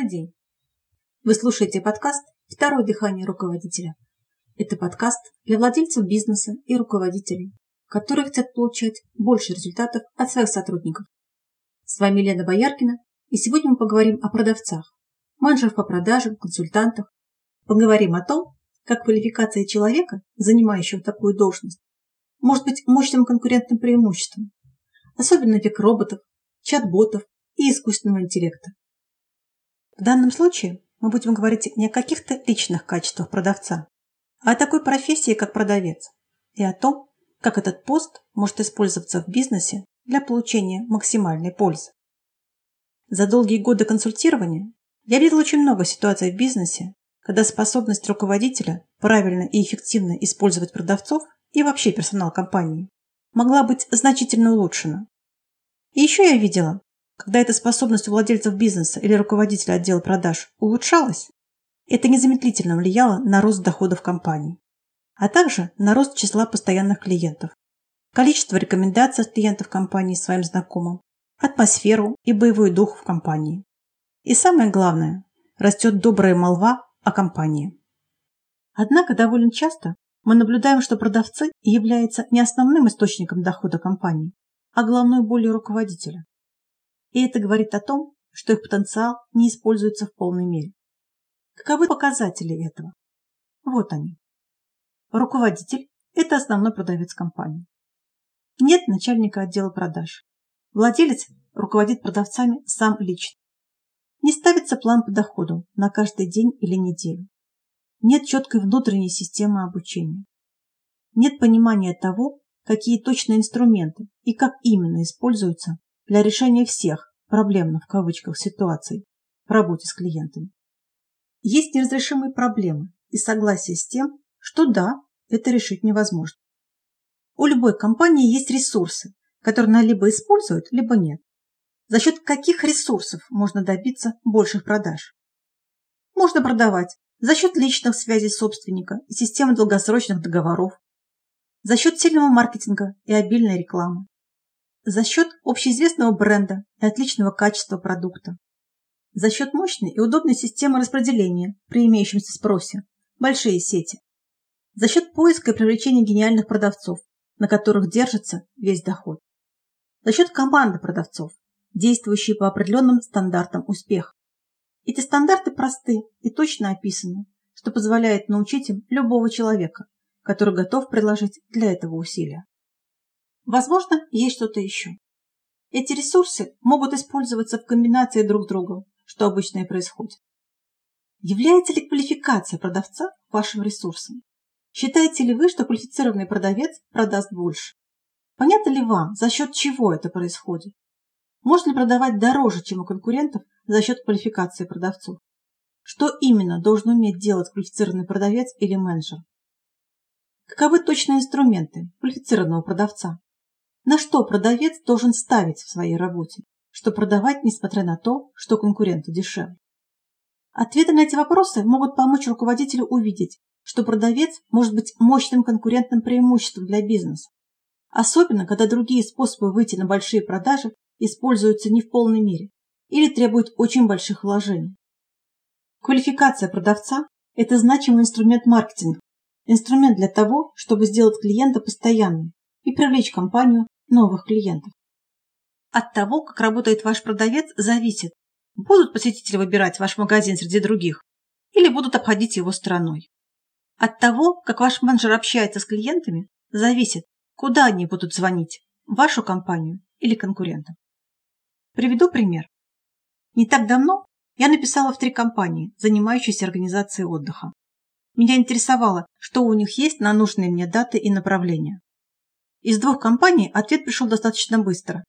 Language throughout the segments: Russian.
Добрый день! Вы слушаете подкаст «Второе дыхание руководителя». Это подкаст для владельцев бизнеса и руководителей, которые хотят получать больше результатов от своих сотрудников. С вами Лена Бояркина, и сегодня мы поговорим о продавцах, менеджерах по продажам, консультантах. Поговорим о том, как квалификация человека, занимающего такую должность, может быть мощным конкурентным преимуществом, особенно век роботов, чат-ботов и искусственного интеллекта. В данном случае мы будем говорить не о каких-то личных качествах продавца, а о такой профессии, как продавец, и о том, как этот пост может использоваться в бизнесе для получения максимальной пользы. За долгие годы консультирования я видел очень много ситуаций в бизнесе, когда способность руководителя правильно и эффективно использовать продавцов и вообще персонал компании могла быть значительно улучшена. И еще я видела, когда эта способность у владельцев бизнеса или руководителя отдела продаж улучшалась, это незамедлительно влияло на рост доходов компании, а также на рост числа постоянных клиентов, количество рекомендаций от клиентов компании своим знакомым, атмосферу и боевой дух в компании. И самое главное, растет добрая молва о компании. Однако довольно часто мы наблюдаем, что продавцы являются не основным источником дохода компании, а головной болью руководителя. И это говорит о том, что их потенциал не используется в полной мере. Каковы показатели этого? Вот они. Руководитель – это основной продавец компании. Нет начальника отдела продаж. Владелец руководит продавцами сам лично. Не ставится план по доходу на каждый день или неделю. Нет четкой внутренней системы обучения. Нет понимания того, какие точно инструменты и как именно используются для решения всех проблемных в кавычках ситуаций в работе с клиентами. Есть неразрешимые проблемы и согласие с тем, что да, это решить невозможно. У любой компании есть ресурсы, которые она либо использует, либо нет. За счет каких ресурсов можно добиться больших продаж? Можно продавать за счет личных связей собственника и системы долгосрочных договоров, за счет сильного маркетинга и обильной рекламы, за счет общеизвестного бренда и отличного качества продукта. За счет мощной и удобной системы распределения при имеющемся спросе, большие сети. За счет поиска и привлечения гениальных продавцов, на которых держится весь доход. За счет команды продавцов, действующие по определенным стандартам успеха. Эти стандарты просты и точно описаны, что позволяет научить им любого человека, который готов приложить для этого усилия. Возможно, есть что-то еще. Эти ресурсы могут использоваться в комбинации друг с другом, что обычно и происходит. Является ли квалификация продавца вашим ресурсом? Считаете ли вы, что квалифицированный продавец продаст больше? Понятно ли вам, за счет чего это происходит? Можно ли продавать дороже, чем у конкурентов за счет квалификации продавцов? Что именно должен уметь делать квалифицированный продавец или менеджер? Каковы точные инструменты квалифицированного продавца? На что продавец должен ставить в своей работе, что продавать, несмотря на то, что конкуренты дешевле? Ответы на эти вопросы могут помочь руководителю увидеть, что продавец может быть мощным конкурентным преимуществом для бизнеса, особенно когда другие способы выйти на большие продажи используются не в полной мере или требуют очень больших вложений. Квалификация продавца – это значимый инструмент маркетинга, инструмент для того, чтобы сделать клиента постоянным и привлечь компанию новых клиентов. От того, как работает ваш продавец, зависит, будут посетители выбирать ваш магазин среди других или будут обходить его стороной. От того, как ваш менеджер общается с клиентами, зависит, куда они будут звонить, вашу компанию или конкурентам. Приведу пример. Не так давно я написала в три компании, занимающиеся организацией отдыха. Меня интересовало, что у них есть на нужные мне даты и направления. Из двух компаний ответ пришел достаточно быстро.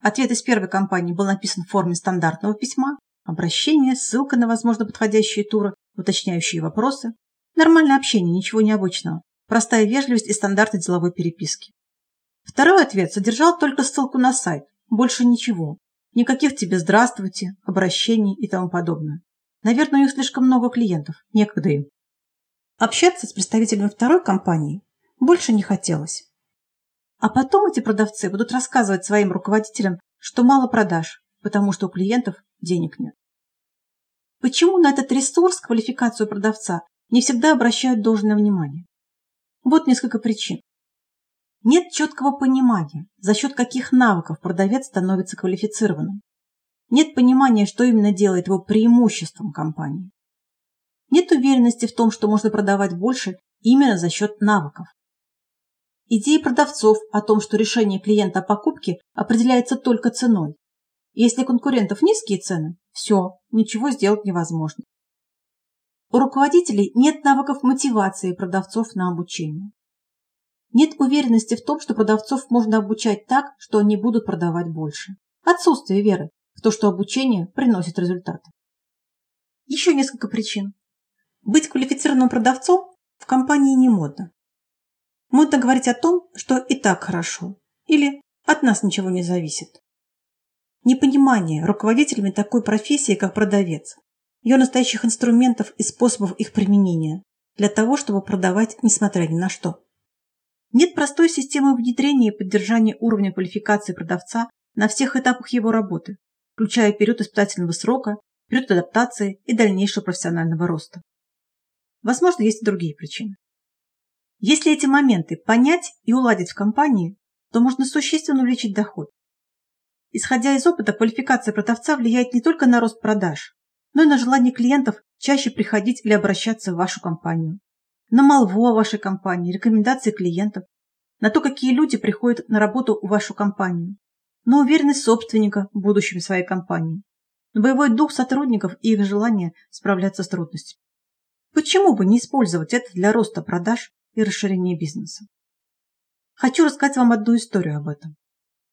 Ответ из первой компании был написан в форме стандартного письма, обращение, ссылка на возможно подходящие туры, уточняющие вопросы. Нормальное общение, ничего необычного. Простая вежливость и стандарты деловой переписки. Второй ответ содержал только ссылку на сайт, больше ничего. Никаких тебе «здравствуйте», обращений и тому подобное. Наверное, у них слишком много клиентов, некогда им. Общаться с представителями второй компании больше не хотелось. А потом эти продавцы будут рассказывать своим руководителям, что мало продаж, потому что у клиентов денег нет. Почему на этот ресурс, квалификацию продавца, не всегда обращают должное внимание? Вот несколько причин. Нет четкого понимания, за счет каких навыков продавец становится квалифицированным. Нет понимания, что именно делает его преимуществом компании. Нет уверенности в том, что можно продавать больше именно за счет навыков. Идеи продавцов о том, что решение клиента о покупке определяется только ценой. Если конкурентов низкие цены, все, ничего сделать невозможно. У руководителей нет навыков мотивации продавцов на обучение. Нет уверенности в том, что продавцов можно обучать так, что они будут продавать больше. Отсутствие веры в то, что обучение приносит результаты. Еще несколько причин. Быть квалифицированным продавцом в компании не модно. Модно говорить о том, что и так хорошо, или от нас ничего не зависит. Непонимание руководителями такой профессии, как продавец, ее настоящих инструментов и способов их применения для того, чтобы продавать несмотря ни на что. Нет простой системы внедрения и поддержания уровня квалификации продавца на всех этапах его работы, включая период испытательного срока, период адаптации и дальнейшего профессионального роста. Возможно, есть и другие причины. Если эти моменты понять и уладить в компании, то можно существенно увеличить доход. Исходя из опыта, квалификация продавца влияет не только на рост продаж, но и на желание клиентов чаще приходить или обращаться в вашу компанию, на молву о вашей компании, рекомендации клиентов, на то, какие люди приходят на работу в вашу компанию, на уверенность собственника в будущем своей компании, на боевой дух сотрудников и их желание справляться с трудностями. Почему бы не использовать это для роста продаж и расширения бизнеса? Хочу рассказать вам одну историю об этом.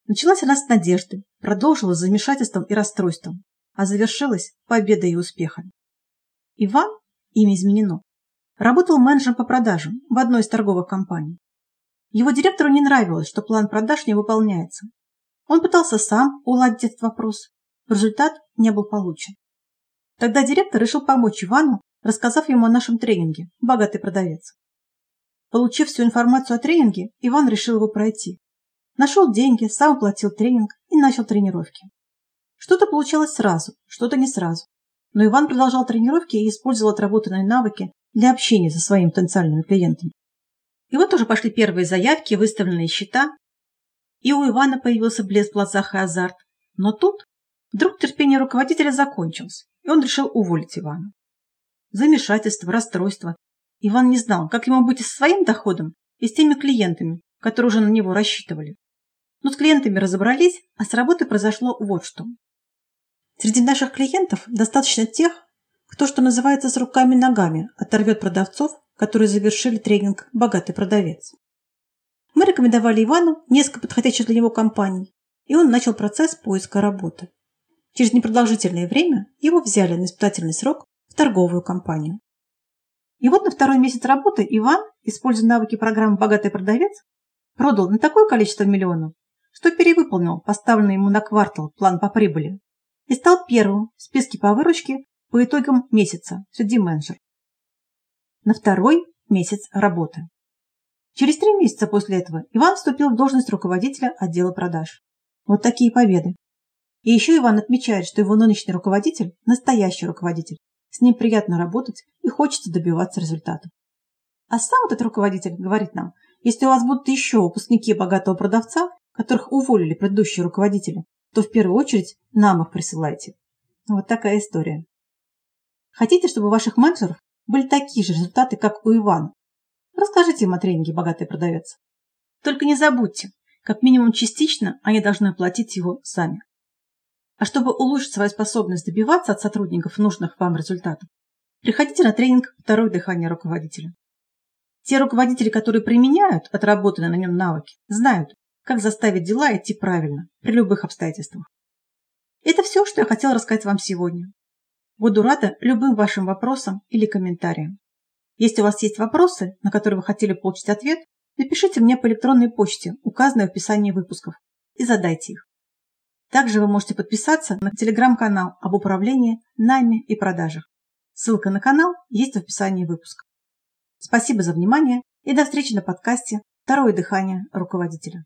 Началась она с надежды, продолжилась замешательством и расстройством, а завершилась победой и успехом. Иван, имя изменено, работал менеджером по продажам в одной из торговых компаний. Его директору не нравилось, что план продаж не выполняется. Он пытался сам уладить этот вопрос. Результат не был получен. Тогда директор решил помочь Ивану, рассказав ему о нашем тренинге «Богатый продавец». Получив всю информацию о тренинге, Иван решил его пройти. Нашел деньги, сам оплатил тренинг и начал тренировки. Что-то получалось сразу, что-то не сразу. Но Иван продолжал тренировки и использовал отработанные навыки для общения со своими потенциальными клиентами. И вот уже пошли первые заявки, выставленные счета, и у Ивана появился блеск в глазах и азарт. Но тут вдруг терпение руководителя закончилось, и он решил уволить Ивана. Замешательство, расстройство. Иван не знал, как ему быть и со своим доходом, и с теми клиентами, которые уже на него рассчитывали. Но с клиентами разобрались, а с работы произошло вот что. Среди наших клиентов достаточно тех, кто, что называется, с руками-ногами оторвет продавцов, которые завершили тренинг «Богатый продавец». Мы рекомендовали Ивану несколько подходящих для него компаний, и он начал процесс поиска работы. Через непродолжительное время его взяли на испытательный срок в торговую компанию. И вот на второй месяц работы Иван, используя навыки программы «Богатый продавец», продал на такое количество миллионов, что перевыполнил поставленный ему на квартал план по прибыли и стал первым в списке по выручке по итогам месяца среди менеджер. На второй месяц работы. Через три месяца после этого Иван вступил в должность руководителя отдела продаж. Вот такие победы. И еще Иван отмечает, что его нынешний руководитель – настоящий руководитель. С ним приятно работать и хочется добиваться результатов. А сам этот руководитель говорит нам, если у вас будут еще выпускники богатого продавца, которых уволили предыдущие руководители, то в первую очередь нам их присылайте. Вот такая история. Хотите, чтобы у ваших менеджеров были такие же результаты, как у Ивана? Расскажите им о тренинге «Богатый продавец». Только не забудьте, как минимум частично они должны оплатить его сами. А чтобы улучшить свою способность добиваться от сотрудников нужных вам результатов, приходите на тренинг «Второе дыхание руководителя». Те руководители, которые применяют отработанные на нем навыки, знают, как заставить дела идти правильно при любых обстоятельствах. Это все, что я хотела рассказать вам сегодня. Буду рада любым вашим вопросам или комментариям. Если у вас есть вопросы, на которые вы хотели получить ответ, напишите мне по электронной почте, указанной в описании выпусков, и задайте их. Также вы можете подписаться на телеграм-канал об управлении, найме и продажах. Ссылка на канал есть в описании выпуска. Спасибо за внимание и до встречи на подкасте «Второе дыхание руководителя».